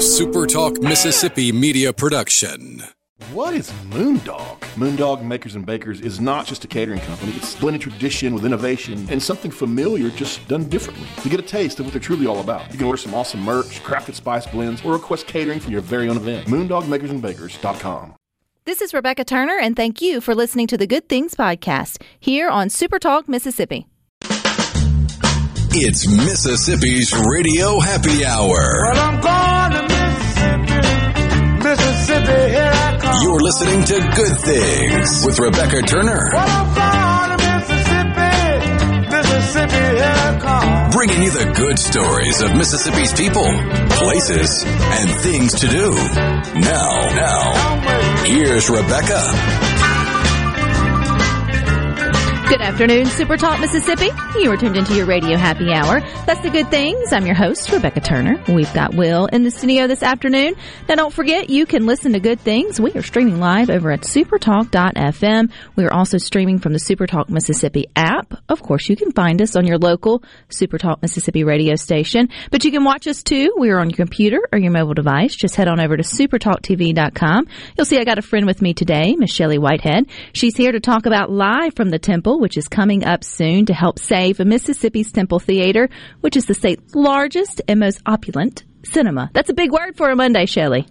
a SuperTalk Mississippi media production. What is Moondog? Moondog Makers and Bakers is not just a catering company. It's blended tradition with innovation and something familiar just done differently. To get a taste of what they're truly all about, you can order some awesome merch, crafted spice blends, or request catering for your very own event. MoondogMakersandBakers.com. This is Rebecca Turner, and thank you for listening to the Good Things Podcast here on SuperTalk Mississippi. It's Mississippi's Radio Happy Hour. Well, You're listening to Good Things with Rebecca Turner, bringing you the good stories of Mississippi's people, places, and things to do. Now, now, here's Rebecca. Good afternoon, Super Talk Mississippi. You are tuned into your radio happy hour. That's the good things. I'm your host, Rebecca Turner. We've got Will in the studio this afternoon. Now don't forget, you can listen to good things. We are streaming live over at supertalk.fm. We are also streaming from the Supertalk Mississippi app. Of course, you can find us on your local Supertalk Mississippi radio station, but you can watch us too. We are on your computer or your mobile device. Just head on over to supertalktv.com. You'll see I got a friend with me today, Miss Shelley Whitehead. She's here to talk about Live from the Temple, which is coming up soon to help save Mississippi's Temple Theater, which is the state's largest and most opulent cinema. That's a big word for a Monday, Shelley.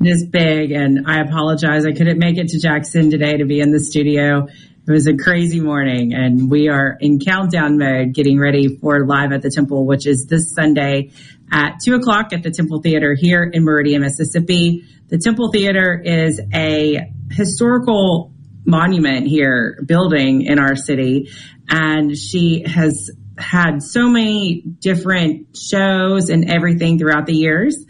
It is big, and I apologize. I couldn't make it to Jackson today to be in the studio. It was a crazy morning, and we are in countdown mode getting ready for Live at the Temple, which is this Sunday at 2 o'clock at the Temple Theater here in Meridian, Mississippi. The Temple Theater is a historical monument here, building in our city, and she has had so many different shows and everything throughout the years.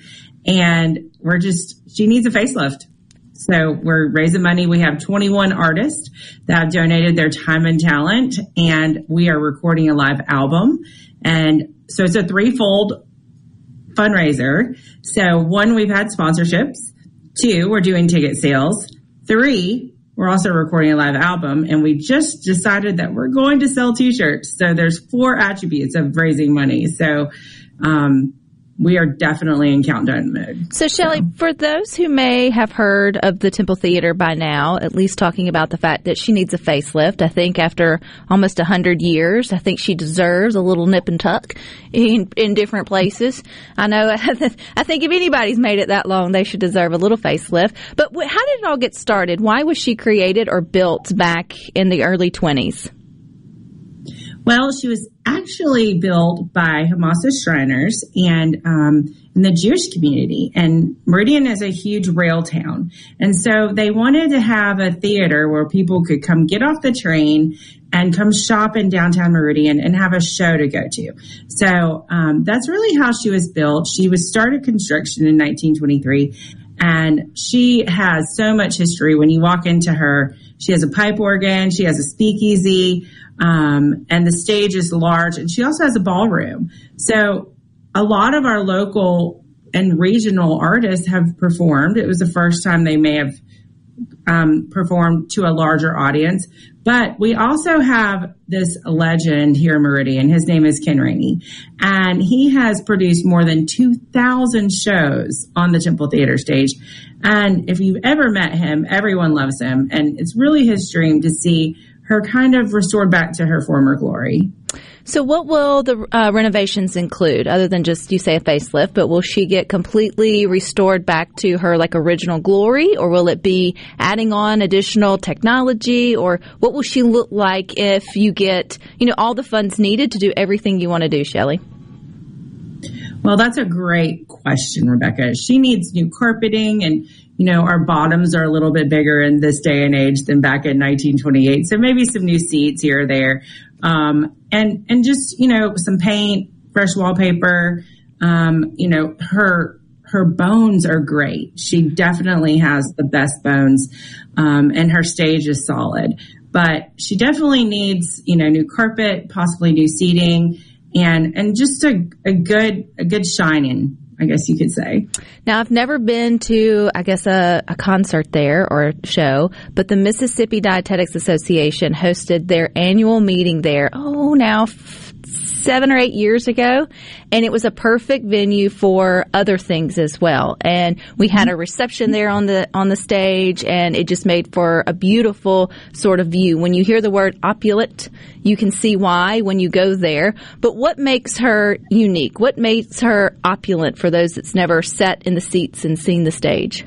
And we're just, she needs a facelift. So we're raising money. We have 21 artists that have donated their time and talent, and we are recording a live album. And so it's a threefold fundraiser. So one, we've had sponsorships. Two, we're doing ticket sales. Three, we're also recording a live album and we just decided that we're going to sell t-shirts. So there's four attributes of raising money. So, um, we are definitely in countdown mode. So, Shelley, for those who may have heard of the Temple Theater by now, at least talking about the fact that she needs a facelift, I think after almost a hundred years, I think she deserves a little nip and tuck in in different places. I know. I think if anybody's made it that long, they should deserve a little facelift. But how did it all get started? Why was she created or built back in the early twenties? Well, she was actually built by Hamasa Shriners and um, in the Jewish community. And Meridian is a huge rail town. And so they wanted to have a theater where people could come get off the train and come shop in downtown Meridian and have a show to go to. So um, that's really how she was built. She was started construction in 1923 and she has so much history. When you walk into her, she has a pipe organ, she has a speakeasy, um, and the stage is large, and she also has a ballroom. So a lot of our local and regional artists have performed. It was the first time they may have um, performed to a larger audience. But we also have this legend here in Meridian. His name is Ken Rainey. And he has produced more than 2,000 shows on the Temple Theater stage. And if you've ever met him, everyone loves him. And it's really his dream to see her kind of restored back to her former glory. So, what will the uh, renovations include, other than just you say a facelift? But will she get completely restored back to her like original glory, or will it be adding on additional technology, or what will she look like if you get you know all the funds needed to do everything you want to do, Shelley? Well, that's a great question, Rebecca. She needs new carpeting and you know, our bottoms are a little bit bigger in this day and age than back in 1928. So maybe some new seats here or there. Um, and, and just, you know, some paint, fresh wallpaper. Um, you know, her, her bones are great. She definitely has the best bones. Um, and her stage is solid, but she definitely needs, you know, new carpet, possibly new seating and, and just a, a good, a good shining I guess you could say. Now, I've never been to, I guess, a, a, concert there or show, but the Mississippi Dietetics Association hosted their annual meeting there. Oh, now seven or eight years ago, and it was a perfect venue for other things as well. And we had a reception there on the on the stage, and it just made for a beautiful sort of view. When you hear the word opulent, you can see why when you go there. But what makes her unique? What makes her opulent for those that's never sat in the seats and seen the stage?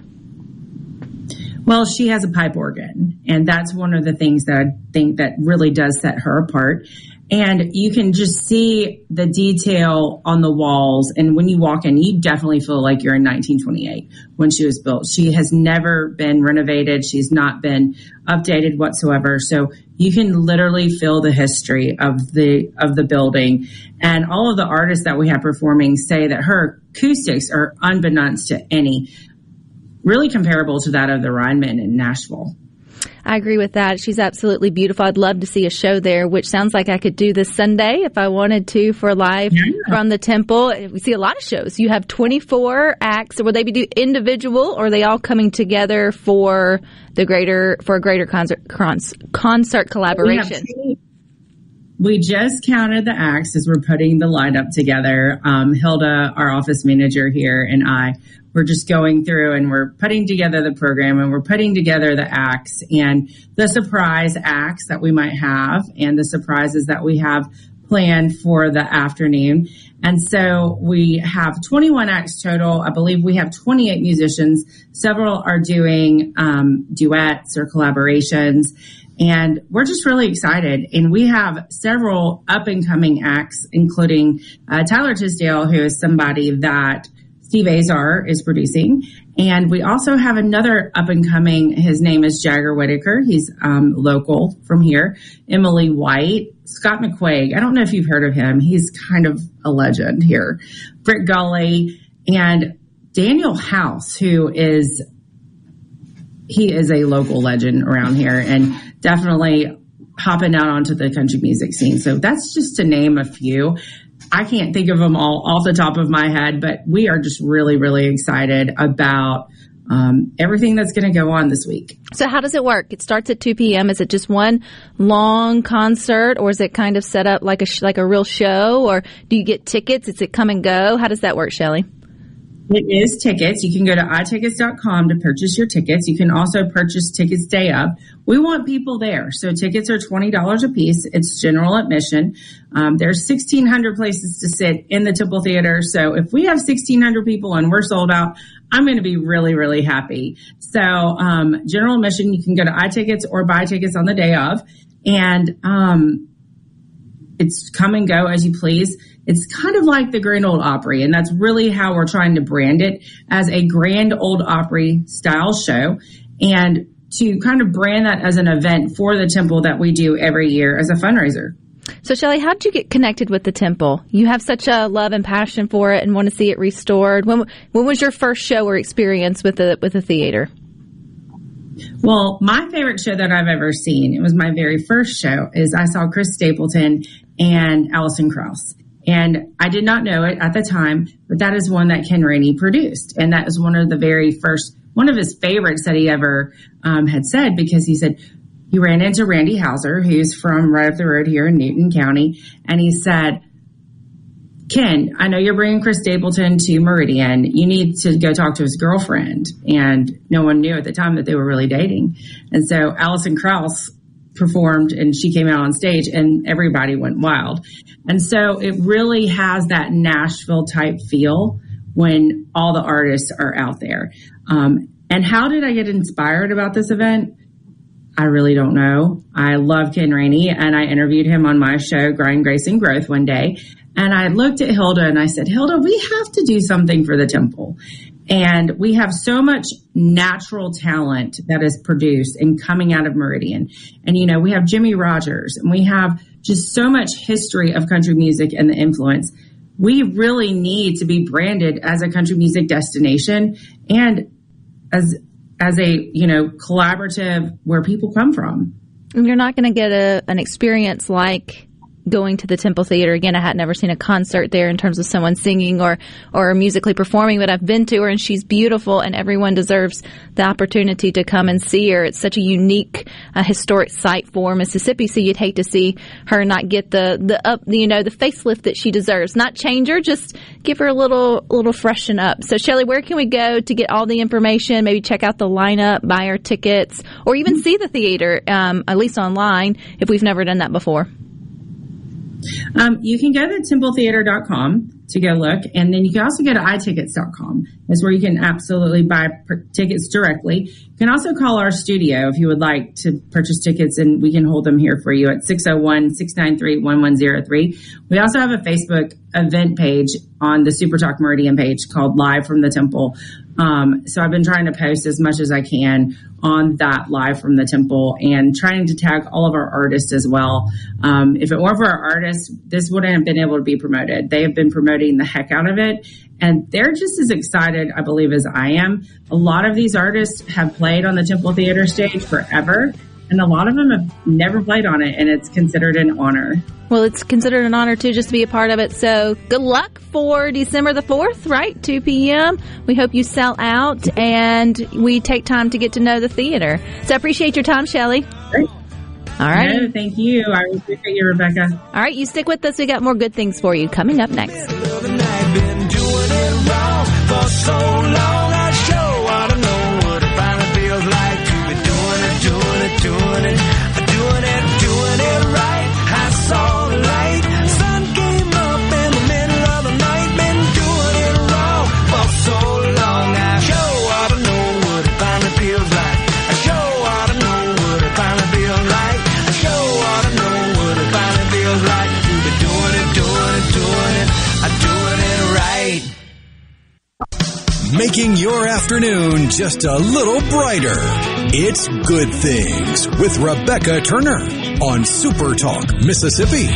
Well, she has a pipe organ, and that's one of the things that I think that really does set her apart. And you can just see the detail on the walls. And when you walk in, you definitely feel like you're in 1928 when she was built. She has never been renovated. She's not been updated whatsoever. So you can literally feel the history of the, of the building. And all of the artists that we have performing say that her acoustics are unbeknownst to any really comparable to that of the Ryman in Nashville. I agree with that. She's absolutely beautiful. I'd love to see a show there, which sounds like I could do this Sunday if I wanted to for live yeah. from the temple. We see a lot of shows. You have 24 acts. Will they be do individual or are they all coming together for the greater, for a greater concert, concert collaboration? We, we just counted the acts as we're putting the lineup together. Um, Hilda, our office manager here, and I we're just going through and we're putting together the program and we're putting together the acts and the surprise acts that we might have and the surprises that we have planned for the afternoon. And so we have 21 acts total. I believe we have 28 musicians. Several are doing um, duets or collaborations. And we're just really excited. And we have several up and coming acts, including uh, Tyler Tisdale, who is somebody that Steve is producing. And we also have another up and coming. His name is Jagger Whitaker. He's um, local from here. Emily White, Scott McQuaig. I don't know if you've heard of him. He's kind of a legend here. Britt Gully and Daniel House, who is he is a local legend around here and definitely hopping out onto the country music scene. So that's just to name a few. I can't think of them all off the top of my head, but we are just really, really excited about um, everything that's going to go on this week. So, how does it work? It starts at 2 p.m. Is it just one long concert, or is it kind of set up like a sh- like a real show, or do you get tickets? Is it come and go? How does that work, Shelly? It is tickets. You can go to itickets.com to purchase your tickets. You can also purchase tickets day of. We want people there. So tickets are $20 a piece. It's general admission. Um, there's 1,600 places to sit in the Temple Theater. So if we have 1,600 people and we're sold out, I'm going to be really, really happy. So, um, general admission, you can go to iTickets or buy tickets on the day of. And, um, it's come and go as you please. It's kind of like the Grand Ole Opry, and that's really how we're trying to brand it as a Grand Ole Opry style show. And to kind of brand that as an event for the temple that we do every year as a fundraiser. So, Shelly, how did you get connected with the temple? You have such a love and passion for it, and want to see it restored. When when was your first show or experience with the with the theater? Well, my favorite show that I've ever seen, it was my very first show, is I saw Chris Stapleton and Alison Krauss. And I did not know it at the time, but that is one that Ken Rainey produced. And that is one of the very first, one of his favorites that he ever um, had said because he said, he ran into Randy Houser, who's from right up the road here in Newton County. And he said, Ken, I know you're bringing Chris Stapleton to Meridian. You need to go talk to his girlfriend. And no one knew at the time that they were really dating. And so Alison Krauss performed and she came out on stage and everybody went wild. And so it really has that Nashville type feel when all the artists are out there. Um, and how did I get inspired about this event? I really don't know. I love Ken Rainey and I interviewed him on my show, Grind, Grace, and Growth one day. And I looked at Hilda and I said, Hilda, we have to do something for the temple. And we have so much natural talent that is produced and coming out of Meridian. And, you know, we have Jimmie Rodgers and we have just so much history of country music and the influence. We really need to be branded as a country music destination and as, as a, you know, collaborative where people come from. And you're not going to get a, an experience like going to the Temple Theater. Again, I had never seen a concert there in terms of someone singing or, or musically performing, but I've been to her and she's beautiful and everyone deserves the opportunity to come and see her. It's such a unique, uh, historic site for Mississippi. So you'd hate to see her not get the, the up, you know, the facelift that she deserves. Not change her, just give her a little, little freshen up. So Shelly, where can we go to get all the information? Maybe check out the lineup, buy our tickets, or even see the theater, um, at least online if we've never done that before. Um, you can go to templetheater.com to go look, and then you can also go to itickets.com. That's where you can absolutely buy per- tickets directly. You can also call our studio if you would like to purchase tickets, and we can hold them here for you at 601-693-1103. We also have a Facebook event page on the Super Talk Meridian page called Live from the Temple. Um, so I've been trying to post as much as I can on that live from the temple and trying to tag all of our artists as well. Um, if it weren't for our artists, this wouldn't have been able to be promoted. They have been promoting the heck out of it and they're just as excited, I believe, as I am. A lot of these artists have played on the Temple Theater stage forever and a lot of them have never played on it and it's considered an honor. Well, it's considered an honor too just to be a part of it. So good luck for December the 4th, right? 2 p.m. We hope you sell out and we take time to get to know the theater. So I appreciate your time, Shelly. Great. All right. No, thank you. I appreciate you, Rebecca. All right. You stick with us. We got more good things for you coming up next. Making your afternoon just a little brighter. It's Good Things with Rebecca Turner on Super Talk, Mississippi.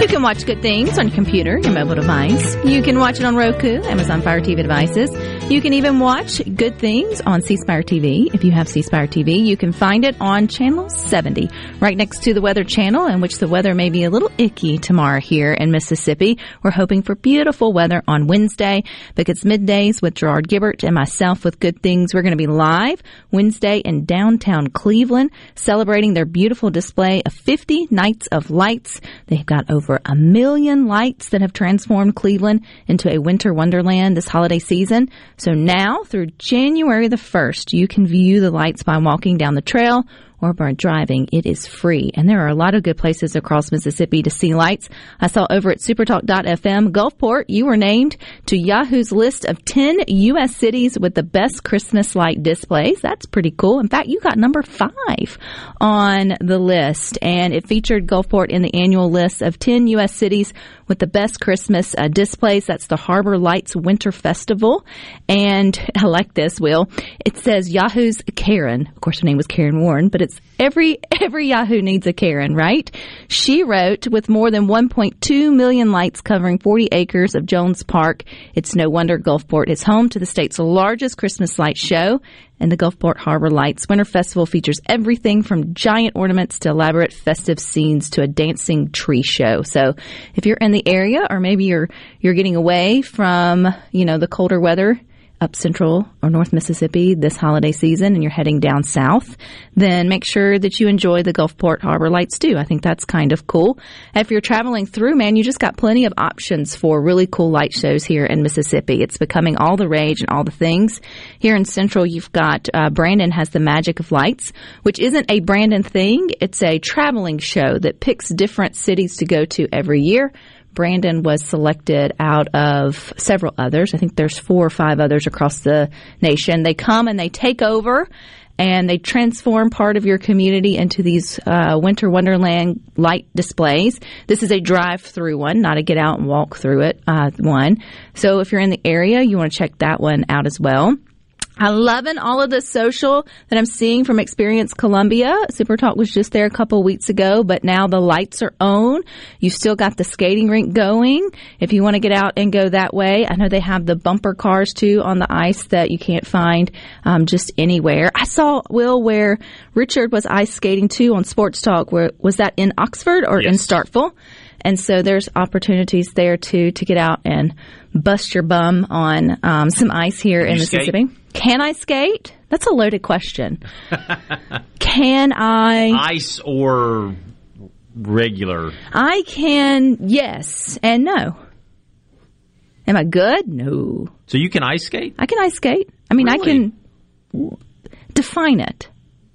You can watch good things on your computer, your mobile device. You can watch it on Roku, Amazon Fire TV devices. You can even watch good things on C Spire TV. If you have C Spire TV, you can find it on channel 70, right next to the weather channel, in which the weather may be a little icky tomorrow here in Mississippi. We're hoping for beautiful weather on Wednesday because it's middays with Gerard Gibert and myself with good things. We're going to be live Wednesday in downtown Cleveland, celebrating their beautiful display of 50 nights of lights. They've got over a million lights that have transformed Cleveland into a winter wonderland this holiday season. So now through January the 1st, you can view the lights by walking down the trail or by driving. It is free. And there are a lot of good places across Mississippi to see lights. I saw over at supertalk.fm, Gulfport, you were named to Yahoo's list of 10 U.S. cities with the best Christmas light displays. That's pretty cool. In fact, you got number five on the list and it featured Gulfport in the annual list of 10 U.S. cities with the best Christmas uh, displays. That's the Harbor Lights Winter Festival. And I like this, Will. It says Yahoo's Karen. Of course, her name was Karen Warren, but it's every, every Yahoo needs a Karen, right? She wrote with more than 1.2 million lights covering 40 acres of Jones Park. It's no wonder Gulfport is home to the state's largest Christmas light show and the Gulfport Harbor Lights Winter Festival features everything from giant ornaments to elaborate festive scenes to a dancing tree show. So if you're in the area or maybe you're you're getting away from, you know, the colder weather up central or north Mississippi this holiday season and you're heading down south, then make sure that you enjoy the Gulfport Harbor Lights too. I think that's kind of cool. If you're traveling through, man, you just got plenty of options for really cool light shows here in Mississippi. It's becoming all the rage and all the things. Here in central, you've got uh, Brandon has the Magic of Lights, which isn't a Brandon thing. It's a traveling show that picks different cities to go to every year. Brandon was selected out of several others. I think there's four or five others across the nation. They come and they take over and they transform part of your community into these uh, winter wonderland light displays. This is a drive-through one, not a get out and walk through it uh, one. So if you're in the area, you want to check that one out as well. I loving all of the social that I'm seeing from Experience Columbia. Super Talk was just there a couple weeks ago, but now the lights are on. You've still got the skating rink going. If you want to get out and go that way, I know they have the bumper cars too on the ice that you can't find um, just anywhere. I saw Will where Richard was ice skating too on Sports Talk. Where was that in Oxford or in Yes. Starkville? And so there's opportunities there too to get out and bust your bum on um, some ice here in Mississippi. skate? Can I skate? That's a loaded question. can I? Ice or regular? I can, yes and no. Am I good? No. So you can ice skate? I can ice skate. I mean, I Really? can define it.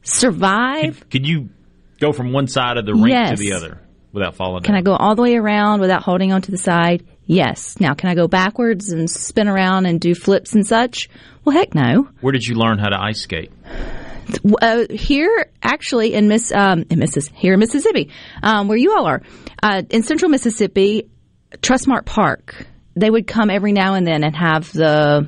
Survive. Could you go from one side of the rink Yes. to the other without falling Can down? I go all the way around without holding onto the side? Yes. Now, can I go backwards and spin around and do flips and such? Well, heck no. Where did you learn how to ice skate? uh, here actually in Miss um, in Missis here in Mississippi, um, where you all are, uh, in Central Mississippi, Trustmark Park. They would come every now and then and have the,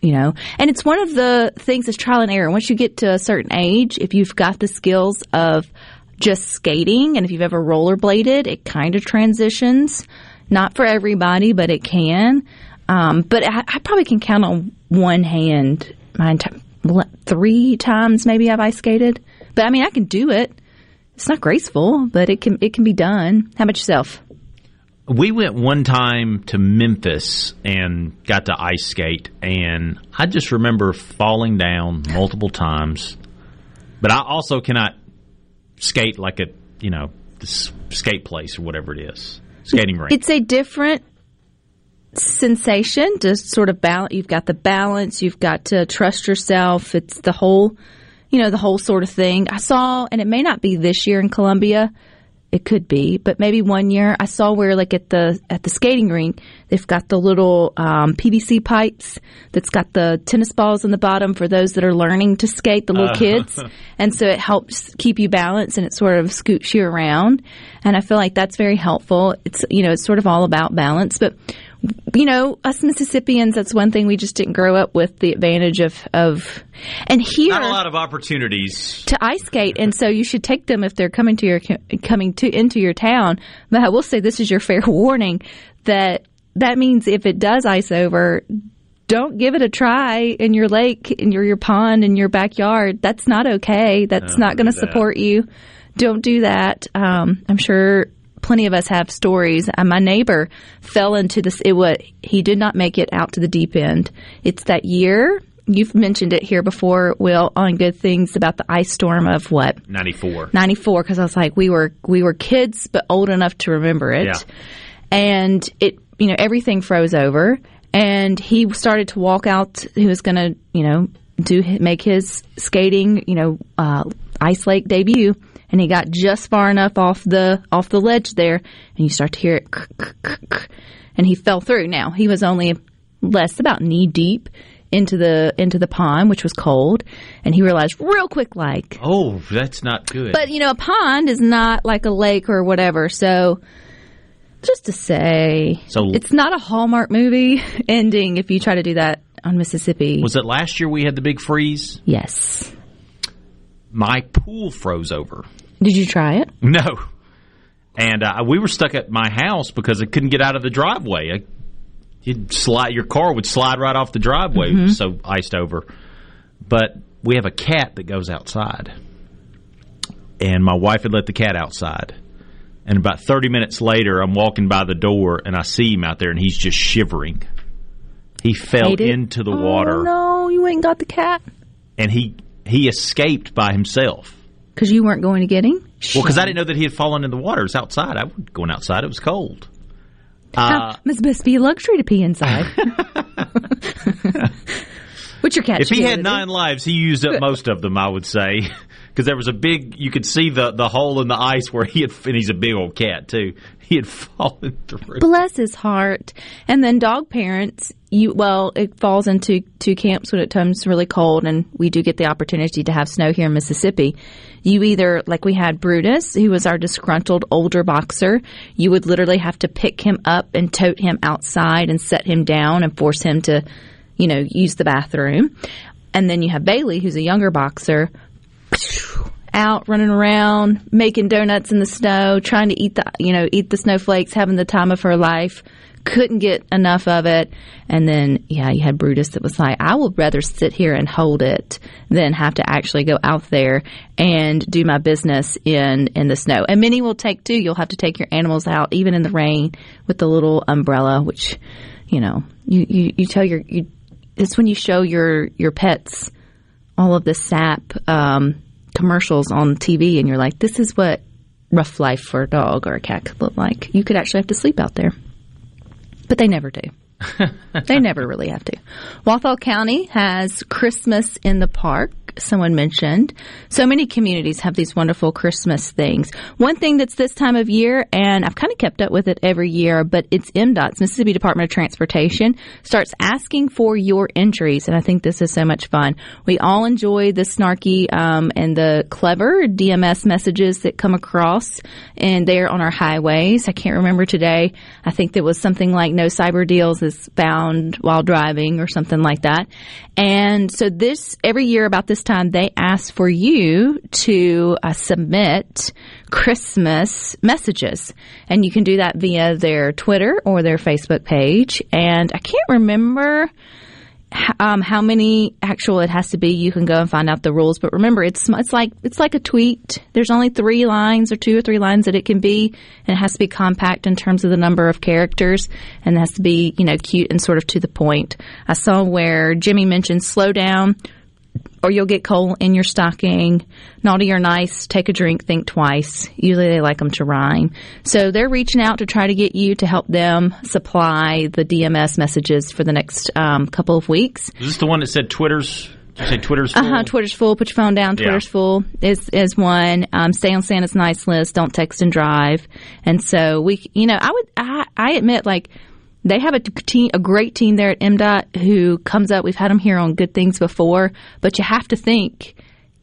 you know, and it's one of the things is trial and error. Once you get to a certain age, if you've got the skills of just skating, and if you've ever rollerbladed, it kind of transitions. Not for everybody, but it can. Um, but I, I probably can count on one hand my entire three times maybe I've ice skated. But I mean, I can do it. It's not graceful, but it can it can be done. How about yourself? We went one time to Memphis and got to ice skate, and I just remember falling down multiple times. But I also cannot skate like a you know this skate place or whatever it is, skating rink. It's a different sensation to sort of balance. You've got the balance. You've got to trust yourself. It's the whole, you know, the whole sort of thing. I saw, and it may not be this year in Columbia. It could be, but maybe one year I saw where, like at the at the skating rink, they've got the little um, PVC pipes that's got the tennis balls in the bottom for those that are learning to skate, the little kids, and so it helps keep you balanced and it sort of scoots you around. And I feel like that's very helpful. It's you know it's sort of all about balance, but you know, us Mississippians, that's one thing we just didn't grow up with the advantage of, of and here Not a lot of opportunities. to ice skate, and so you should take them if they're coming to your coming to into your town. But I will say this is your fair warning that that means if it does ice over, don't give it a try in your lake, in your your pond, in your backyard. That's not okay. That's not going to support you. Don't do that. Um, I'm sure plenty of us have stories. Uh, my neighbor fell into this. It what he did not make it out to the deep end. It's that year. You've mentioned it here before, Will, on good things about the ice storm of what 94. 94 because I was like we were we were kids but old enough to remember it. Yeah. And it you know everything froze over and he started to walk out he was going to, you know, do make his skating, you know, uh, ice lake debut and he got just far enough off the off the ledge there and you start to hear it and he fell through. Now, he was only less about knee deep into the into the pond which was cold and he realized real quick like Oh, that's not good. but you know, a pond is not like a lake or whatever. So, just to say, So- it's not a Hallmark movie ending if you try to do that on Mississippi. was it last year we had the big freeze? yes. My pool froze over. Did you try it? No. And uh, we were stuck at my house because I couldn't get out of the driveway. I, you'd slide, your car would slide right off the driveway, was so iced over. But we have a cat that goes outside. And my wife had let the cat outside. And about 30 minutes later, I'm walking by the door and I see him out there and he's just shivering. He fell into the Oh, water no, you ain't got the cat and he he escaped by himself. Because you weren't going to get him. Well, because I didn't know that he had fallen in the water. It was outside. I wasn't going outside. It was cold. Uh, must be a luxury to pee inside. What's your cat? if he had able to do? nine lives, he used up most of them, I would say. Because there was a big, you could see the, the hole in the ice where he had, and he's a big old cat too. He had fallen through. Bless his heart. And then dog parents, you well, it falls into two camps when it turns really cold, and we do get the opportunity to have snow here in Mississippi. You either, like we had Brutus, who was our disgruntled older boxer, you would literally have to pick him up and tote him outside and set him down and force him to, you know, use the bathroom. And then you have Bailey, who's a younger boxer, out running around, making donuts in the snow, trying to eat the you know eat the snowflakes, having the time of her life. Couldn't get enough of it, and then yeah, you had Brutus that was like, "I would rather sit here and hold it than have to actually go out there and do my business in in the snow." And many will take too. You'll have to take your animals out even in the rain with the little umbrella, which you know you you, you tell your you, it's when you show your your pets all of the sap um, commercials on TV, and you're like, this is what rough life for a dog or a cat could look like. You could actually have to sleep out there, but they never do. they never really have to. Walthall County has Christmas in the park. Someone mentioned. So many communities have these wonderful Christmas things. One thing that's this time of year, and I've kind of kept up with it every year, but it's MDOT's Mississippi Department of Transportation starts asking for your entries, and I think this is so much fun. We all enjoy the snarky um, and the clever DMS messages that come across, and they're on our highways. I can't remember today. I think there was something like no cyber deals is found while driving or something like that. And so this every year about this time they ask for you to uh, submit Christmas messages, and you can do that via their Twitter or their Facebook page. And I can't remember um, how many actual it has to be. You can go and find out the rules. But remember, it's it's like it's like a tweet. There's only three lines or two or three lines that it can be, and it has to be compact in terms of the number of characters, and it has to be you know cute and sort of to the point. I saw where Jimmy mentioned slow down. Or you'll get coal in your stocking. Naughty or nice, take a drink, think twice. Usually they like them to rhyme. So they're reaching out to try to get you to help them supply the DMS messages for the next um, couple of weeks. Is this the one that said Twitter's? Did you say Twitter's full? Uh huh. Twitter's full. Put your phone down. Yeah. Twitter's full is is one. Um, stay on Santa's nice list. Don't text and drive. And so we, you know, I would, I, I admit, like they have a team, a great team there at MDOT who comes up. We've had them here on good things before, but you have to think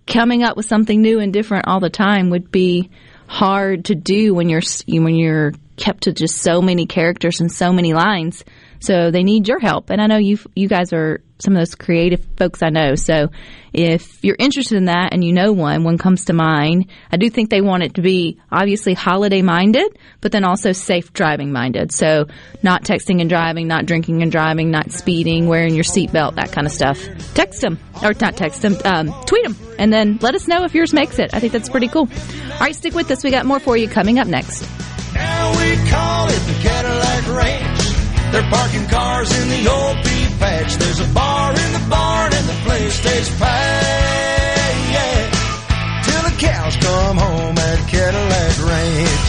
coming up with something new and different all the time would be hard to do when you're when you're kept to just so many characters and so many lines. So they need your help, and I know you you guys are some of those creative folks I know. So if you're interested in that and you know one, one comes to mind. I do think they want it to be obviously holiday minded, but then also safe driving minded. So not texting and driving, not drinking and driving, not speeding, wearing your seatbelt, that kind of stuff. Text them or not text them, um, tweet them, and then let us know if yours makes it. I think that's pretty cool. All right, stick with us. We got more for you coming up next. Now we call it the Cadillac Ranch. They're parking cars in the old pea patch. There's a bar in the barn and the place stays packed. Yeah. Till the cows come home at Cadillac Ranch.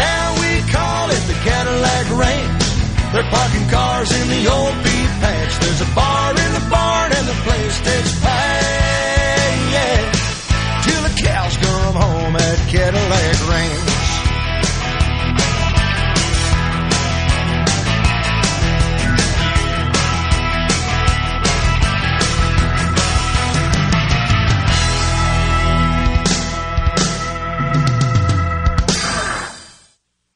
Now we call it the Cadillac Ranch. They're parking cars in the old pea patch. There's a bar in the barn and the place stays packed. Yeah. Till the cows come home at Cadillac Ranch.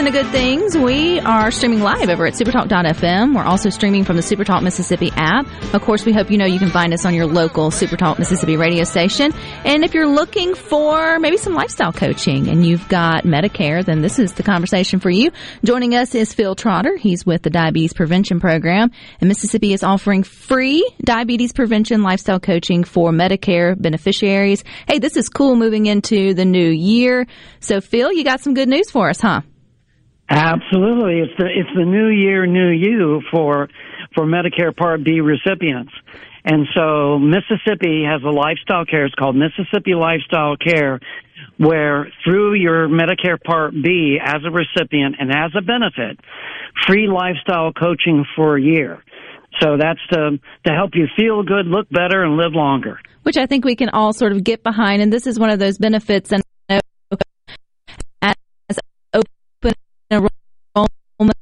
Listen to good things. We are streaming live over at supertalk.fm. We're also streaming from the Supertalk Mississippi app. Of course, we hope you know you can find us on your local Supertalk Mississippi radio station. And if you're looking for maybe some lifestyle coaching and you've got Medicare, then this is the conversation for you. Joining us is Phil Trotter. He's with the Diabetes Prevention Program and Mississippi is offering free diabetes prevention lifestyle coaching for Medicare beneficiaries. Hey, this is cool moving into the new year. So Phil, you got some good news for us, huh? Absolutely, it's the it's the new year, new you for for Medicare Part B recipients, and so Mississippi has a lifestyle care. It's called Mississippi Lifestyle Care, where through your Medicare Part B as a recipient and as a benefit, free lifestyle coaching for a year. So that's to to help you feel good, look better, and live longer. Which I think we can all sort of get behind, and this is one of those benefits. And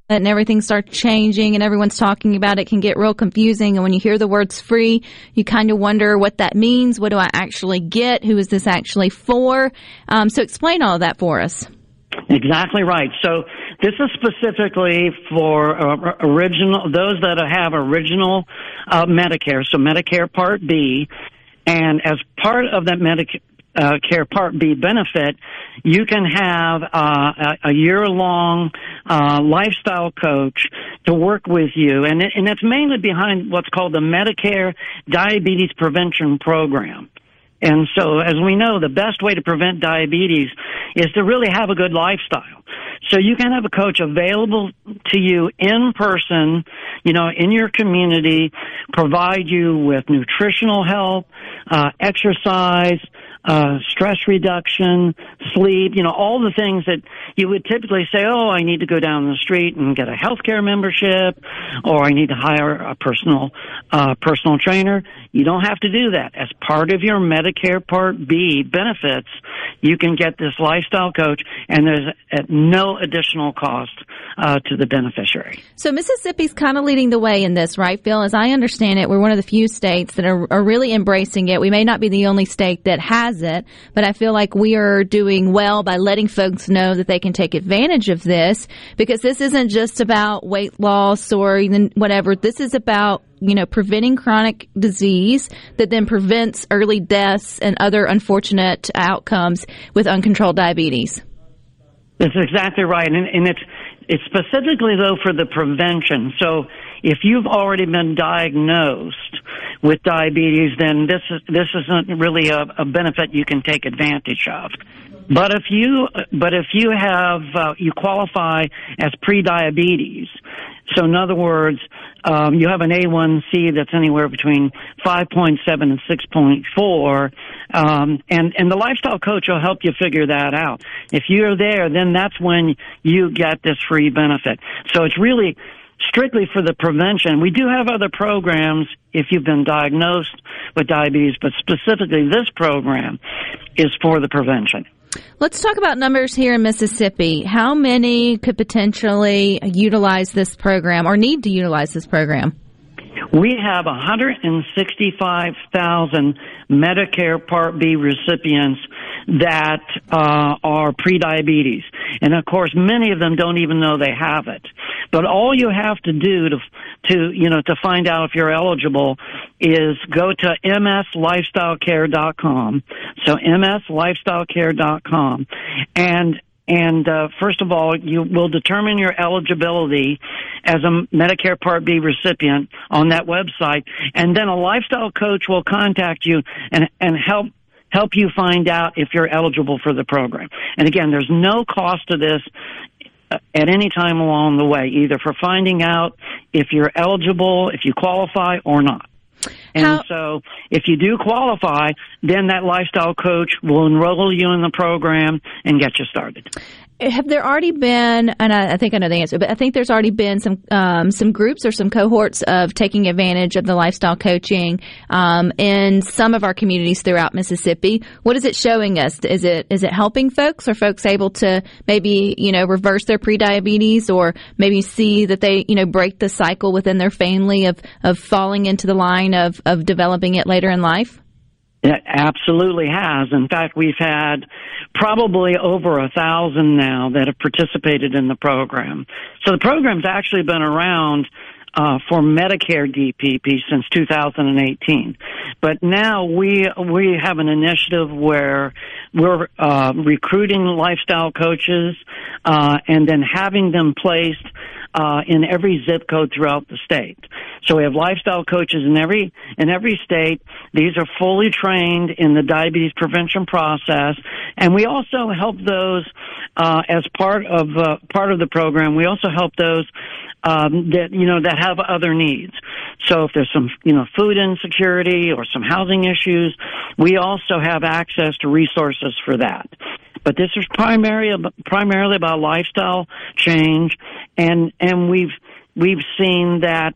and everything starts changing, and everyone's talking about it, can get real confusing. And when you hear the words "free," you kind of wonder what that means. What do I actually get? Who is this actually for? Um, so explain all that for us. Exactly right. So this is specifically for uh, original those that have original uh, Medicare, so Medicare Part B, and as part of that Medicare. Uh, Care Part B benefit, you can have uh, a, a year-long uh, lifestyle coach to work with you, and and that's mainly behind what's called the Medicare Diabetes Prevention Program. And so, as we know, the best way to prevent diabetes is to really have a good lifestyle. So you can have a coach available to you in person, you know, in your community, provide you with nutritional help, uh, exercise, uh, stress reduction, sleep, you know, all the things that you would typically say, oh, I need to go down the street and get a healthcare membership, or I need to hire a personal, uh, personal trainer. You don't have to do that. As part of your Medicare Part B benefits, you can get this lifestyle coach, and there's at no additional cost uh, to the beneficiary. So Mississippi's kind of leading the way in this, right, Phil? As I understand it, we're one of the few states that are, are really embracing it. We may not be the only state that has it, but I feel like we are doing well by letting folks know that they can take advantage of this because this isn't just about weight loss or even whatever. This is about you know, preventing chronic disease that then prevents early deaths and other unfortunate outcomes with uncontrolled diabetes. That's exactly right, and, and it's it's specifically though for the prevention. So if you've already been diagnosed with diabetes, then this is this isn't really a, a benefit you can take advantage of. But if you but if you have uh, you qualify as pre-diabetes, so in other words, um, you have an A1C that's anywhere between 5.7 and 6.4, um, and and the lifestyle coach will help you figure that out. If you're there, then that's when you get this free benefit. So it's really strictly for the prevention. We do have other programs if you've been diagnosed with diabetes, but specifically this program is for the prevention. Let's talk about numbers here in Mississippi. How many could potentially utilize this program or need to utilize this program? We have 165,000 Medicare Part B recipients that uh, are pre-diabetes, and of course, many of them don't even know they have it. But all you have to do to, to you know, to find out if you're eligible is go to mslifestylecare.com. So mslifestylecare.com, and and uh, first of all, you will determine your eligibility as a Medicare Part B recipient on that website, and then a lifestyle coach will contact you and and help help you find out if you're eligible for the program. And again, there's no cost to this uh, at any time along the way, either for finding out if you're eligible, if you qualify or not. And How- so if you do qualify, then that lifestyle coach will enroll you in the program and get you started. Have there already been, and I, I think I know the answer, but I think there's already been some um, some groups or some cohorts of taking advantage of the lifestyle coaching um, in some of our communities throughout Mississippi. What is it showing us? Is it is it helping folks? Are folks able to maybe you know reverse their prediabetes or maybe see that they you know break the cycle within their family of of falling into the line of of developing it later in life? It absolutely has. In fact, we've had probably over a thousand now that have participated in the program. So the program's actually been around uh, for Medicare DPP since 2018. But now we we have an initiative where we're uh, recruiting lifestyle coaches uh, and then having them placed uh, in every zip code throughout the state. So we have lifestyle coaches in every in every state. These are fully trained in the diabetes prevention process, and we also help those uh, as part of uh, part of the program. We also help those um, that you know that have other needs. So if there's some you know food insecurity or some housing issues, we also have access to resources for that. But this is primarily primarily about lifestyle change, and and we've we've seen that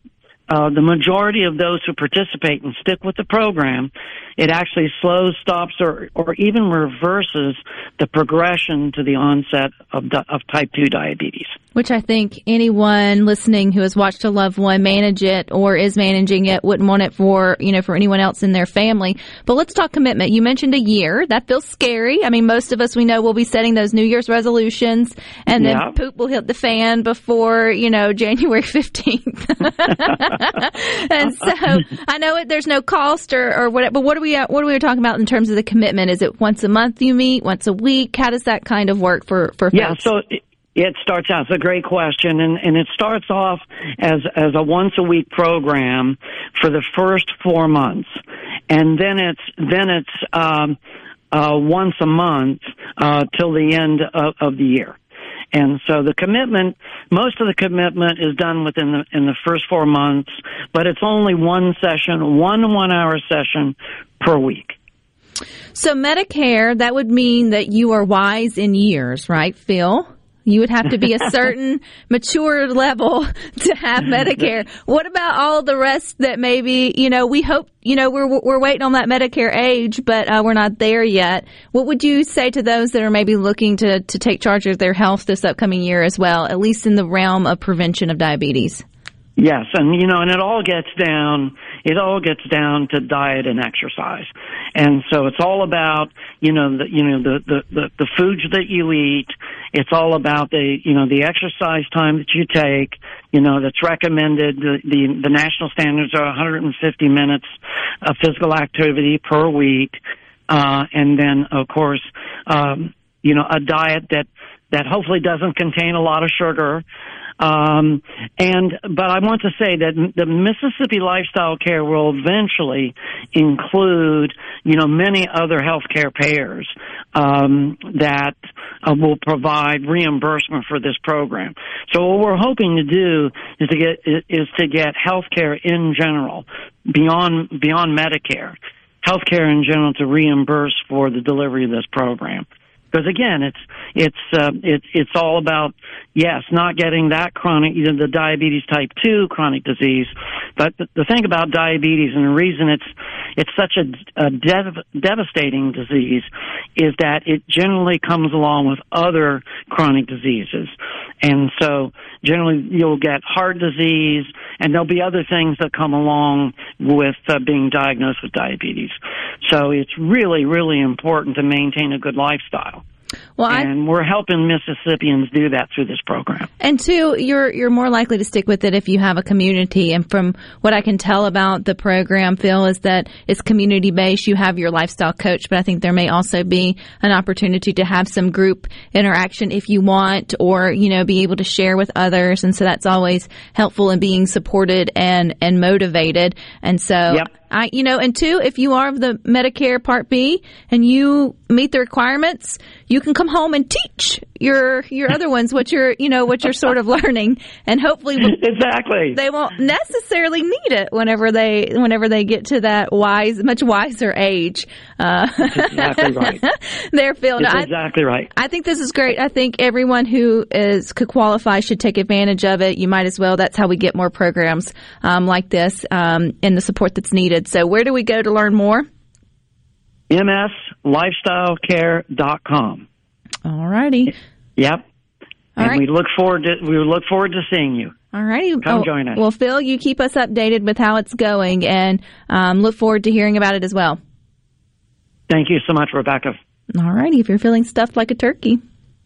uh, the majority of those who participate and stick with the program, it actually slows, stops, or, or even reverses the progression to the onset of, di- of type 2 diabetes. Which I think anyone listening who has watched a loved one manage it or is managing it wouldn't want it for, you know, for anyone else in their family. But let's talk commitment. You mentioned a year. That feels scary. I mean, most of us we know will be setting those New Year's resolutions and then poop will hit the fan before, you know, January 15th. and so I know it, there's no cost or, or whatever, but what are we, uh, what are we talking about in terms of the commitment? Is it once a month you meet, once a week? How does that kind of work for, for Yeah, so it, it starts out. It's a great question, and and it starts off as as a once a week program for the first four months, and then it's then it's um, uh, once a month uh, till the end of, of the year. And so the commitment, most of the commitment is done within the in the first four months, but it's only one session, one one hour session per week. So Medicare, that would mean that you are wise in years, right, Phil? You would have to be a certain mature level to have Medicare. What about all the rest that maybe, you know, we hope, you know, we're, we're waiting on that Medicare age, but uh, we're not there yet. What would you say to those that are maybe looking to, to take charge of their health this upcoming year as well, at least in the realm of prevention of diabetes? Yes, and you know, and it all gets down. It all gets down to diet and exercise, and so it's all about you know the you know the the the, the foods that you eat. It's all about the you know the exercise time that you take. You know that's recommended. The the, the national standards are 150 minutes of physical activity per week, uh, and then of course, um, you know, a diet that that hopefully doesn't contain a lot of sugar. Um, and but I want to say that the Mississippi Lifestyle Care will eventually include, you know, many other healthcare payers um, that uh, will provide reimbursement for this program. So what we're hoping to do is to get is to get healthcare in general beyond beyond Medicare, healthcare in general to reimburse for the delivery of this program because again, it's it's uh, it's it's all about yes, not getting that chronic, either the diabetes type two chronic disease, but the, the thing about diabetes and the reason it's it's such a, a dev- devastating disease is that it generally comes along with other chronic diseases, and so generally you'll get heart disease, and there'll be other things that come along with uh, being diagnosed with diabetes. So it's really really important to maintain a good lifestyle Well, I, and we're helping Mississippians do that through this program. And two, you're you're more likely to stick with it if you have a community. And from what I can tell about the program, Phil, is that it's community based. You have your lifestyle coach, but I think there may also be an opportunity to have some group interaction if you want, or you know, be able to share with others. And so that's always helpful in being supported and and motivated. And so. Yep. I, you know, and two, if you are of the Medicare Part B and you meet the requirements, you can come home and teach your your other ones what you're, you know, what you're sort of learning, and hopefully Exactly. they won't necessarily need it whenever they whenever they get to that wise, much wiser age. Uh, exactly right. there, Phil. No, I- exactly right. I think this is great. I think everyone who is could qualify should take advantage of it. You might as well. That's how we get more programs um, like this um, and the support that's needed. So, where do we go to learn more? MSLifestylecare.com. All righty. Yep. All and right. we look forward to we look forward to seeing you. All righty. Come join us. Well, Phil, you keep us updated with how it's going and um, look forward to hearing about it as well. Thank you so much, Rebecca. All righty. If you're feeling stuffed like a turkey,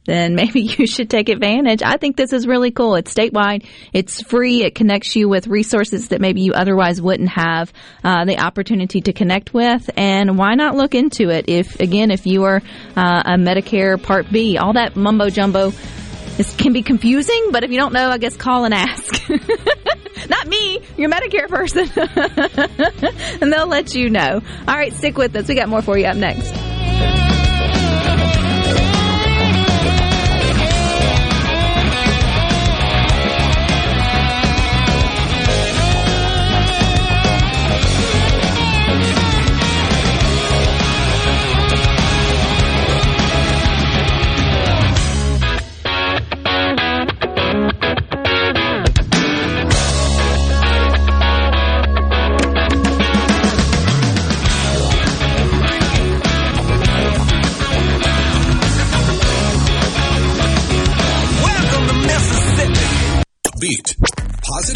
then maybe you should take advantage. I think this is really cool. It's statewide. It's free. It connects you with resources that maybe you otherwise wouldn't have uh, the opportunity to connect with. And why not look into it? If again, if you are uh, a Medicare Part B, all that mumbo jumbo. This can be confusing, but if you don't know, I guess call and ask. Not me, your Medicare person. and they'll let you know. All right, stick with us. We got more for you up next.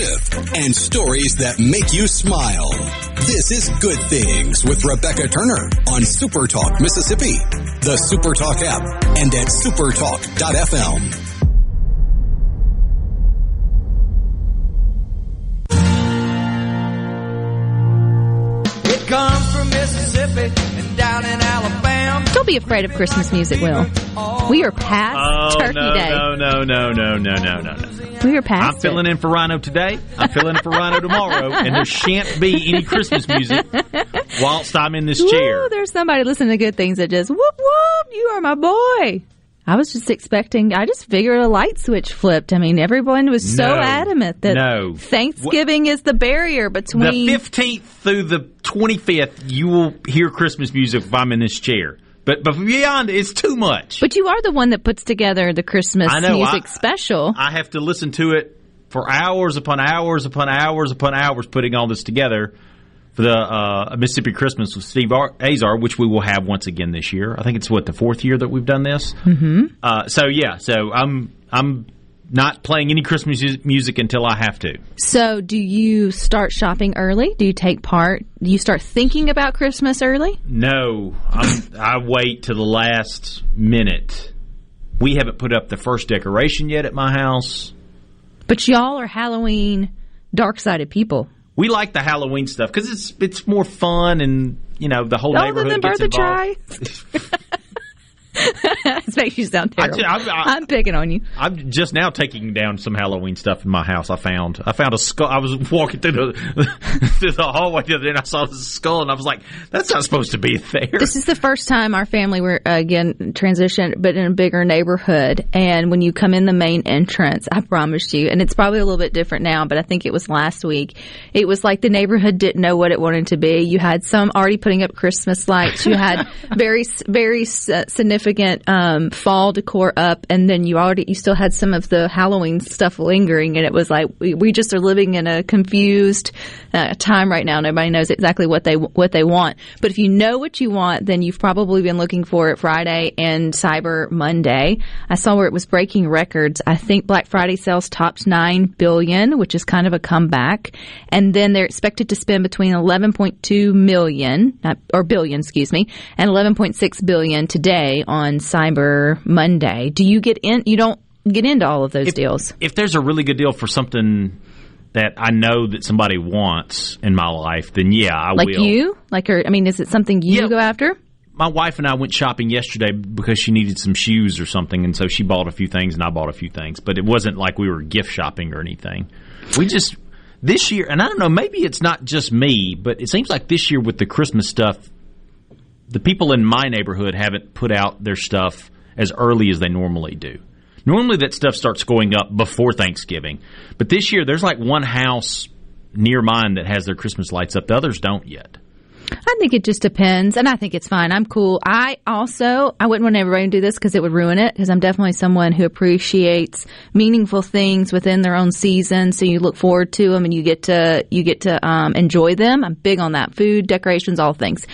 Positive, and stories that make you smile. This is Good Things with Rebecca Turner on Super Talk Mississippi, the Super Talk app, and at supertalk.fm. It comes from Mississippi and down in. Don't be afraid of Christmas music, Will. We are past Oh Turkey no, Day. no, no, no, no, no, no, no, no. We are past I'm filling it. in for Rhino today. I'm filling in for Rhino tomorrow, and there shan't be any Christmas music whilst I'm in this chair. Woo, there's somebody listening to good things that just whoop whoop. You are my boy. I was just expecting. I just figured a light switch flipped. I mean, everyone was so No. adamant that No. Thanksgiving is the barrier between The. 15th through the 25th, you will hear Christmas music if I'm in this chair. But but beyond, it's too much. but you are the one that puts together the Christmas I know, music I- special. I have to listen to it for hours upon hours upon hours upon hours putting all this together the uh, Mississippi Christmas with Steve Ar- Azar, which we will have once again this year. I think it's what the fourth year that we've done this. Mm-hmm. Uh, so yeah, so I'm I'm not playing any Christmas music until I have to. so, do you start shopping early? Do you take part? Do you start thinking about Christmas early? No, I'm, I wait to the last minute. We haven't put up the first decoration yet at my house. But y'all are Halloween dark sided people. We like the Halloween stuff because it's it's more fun and you know the whole Oh, neighborhood the gets birth of involved. this makes you sound I terrible. I- I'm picking on you. I'm just now taking down some Halloween stuff in my house. I found I found a skull. I was walking through the through the hallway the other day and I saw this skull and I was like, "That's not supposed to be there." This is the first time our family were uh, again transitioned, but in a bigger neighborhood. And when you come in the main entrance, I promised you, and it's probably a little bit different now, but I think it was last week. It was like the neighborhood didn't know what it wanted to be. You had some already putting up Christmas lights. You had very very uh, significant um, fall decor up, and then you already you still had some of the Halloween stuff lingering. And it was like we, we just are living in a confused uh, time right now. Nobody knows exactly what they what they want. But if you know what you want, then you've probably been looking for it Friday and Cyber Monday. I saw where it was breaking records. I think Black Friday sales topped nine billion, which is kind of a comeback. And then they're expected to spend between 11.2 million not, or billion, excuse me, and 11.6 billion today on Cyber Monday. Do you get in? You don't get into all of those deals. if there's a really good deal for something that I know that somebody wants in my life, then yeah, I Like will. Like you? Like, or, I mean, is it something you Yeah. go after? my wife and I went shopping yesterday because she needed some shoes or something, and so she bought a few things and I bought a few things. But it wasn't like we were gift shopping or anything. We just this year, and I don't know, maybe it's not just me, but it seems like this year with the Christmas stuff, the people in my neighborhood haven't put out their stuff as early as they normally do. Normally that stuff starts going up before Thanksgiving, but this year there's like one house near mine that has their Christmas lights up. The others don't yet. I think it just depends, and I think it's fine. I'm cool. I also I wouldn't want everybody to do this because it would ruin it. Because I'm definitely someone who appreciates meaningful things within their own season. So you look forward to them and you get to you get to um, enjoy them. I'm big on that. Food, decorations, all things.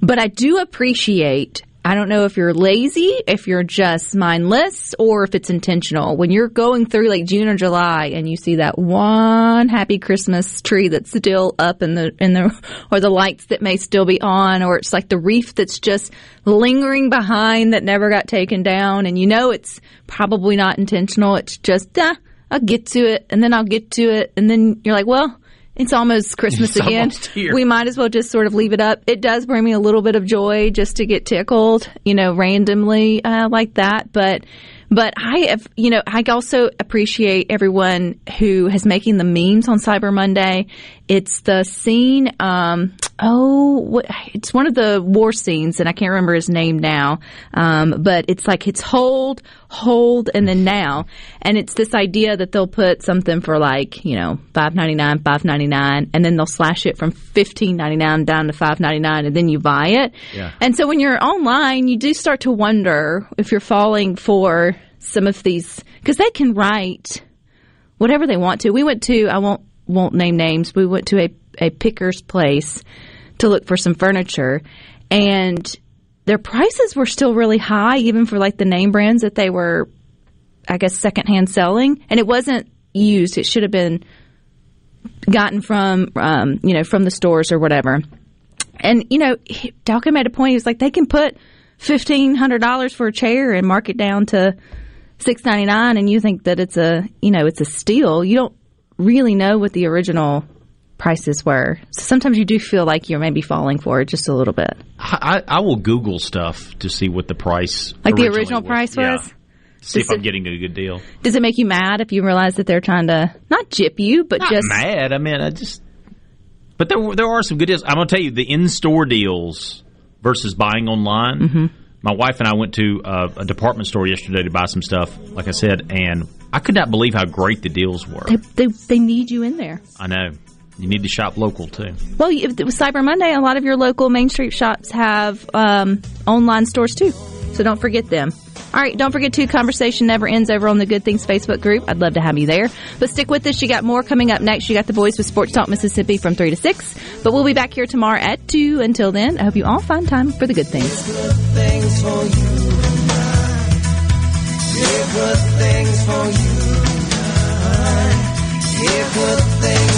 But I do appreciate. I don't know if you're lazy, if you're just mindless, or if it's intentional. When you're going through like June or July and you see that one happy Christmas tree that's still up in the in the or the lights that may still be on, or it's like the wreath that's just lingering behind that never got taken down, and you know it's probably not intentional. It's just ah, I'll get to it, and then I'll get to it, and then you're like, well. It's almost Christmas It's again. almost. We might as well just sort of leave it up. It does bring me a little bit of joy just to get tickled, you know, randomly uh, like that. But, but I have, you know, I also appreciate everyone who is making the memes on Cyber Monday. It's the scene. Um, oh, it's one of the war scenes, and I can't remember his name now. Um, but it's like it's hold, hold, and then now, and it's this idea that they'll put something for like you know five ninety nine, five ninety nine, and then they'll slash it from fifteen ninety nine down to five ninety nine, and then you buy it. Yeah. And so when you're online, you do start to wonder if you're falling for some of these because they can write whatever they want to. We went to I won't won't name names. We went to a a picker's place to look for some furniture and their prices were still really high even for like the name brands that they were I guess secondhand selling and it wasn't used. It should have been gotten from um, you know from the stores or whatever. And you know, he- Dalkin made a point. He was like, they can put fifteen hundred dollars for a chair and mark it down to six ninety nine, and you think that it's a you know it's a steal. You don't really know what the original prices were. So sometimes you do feel like you're maybe falling for it just a little bit. I, I will Google stuff to see what the price, Like the original price Yeah. was? See if Does I'm getting a good deal. Does it make you mad if you realize that they're trying to not jip you, but Not just mad. I mean, I just. But there there are some good deals. I'm gonna tell you the in store deals versus buying online. Mm-hmm. My wife and I went to uh, a department store yesterday to buy some stuff. Like I said, and I could not believe how great the deals were. they, they they need you in there? I know. You need to shop local too. Well, if it was Cyber Monday, a lot of your local Main Street shops have um, online stores too. So don't forget them. All right, don't forget to Conversation Never Ends over on the Good Things Facebook group. I'd love to have you there. But stick with us. You got more coming up next. You got the boys with Sports Talk Mississippi from 3 to 6. But we'll be back here tomorrow at 2. Until then, I hope you all find time for the good things. things for you and I. Yeah, good things for you and I. Yeah, good things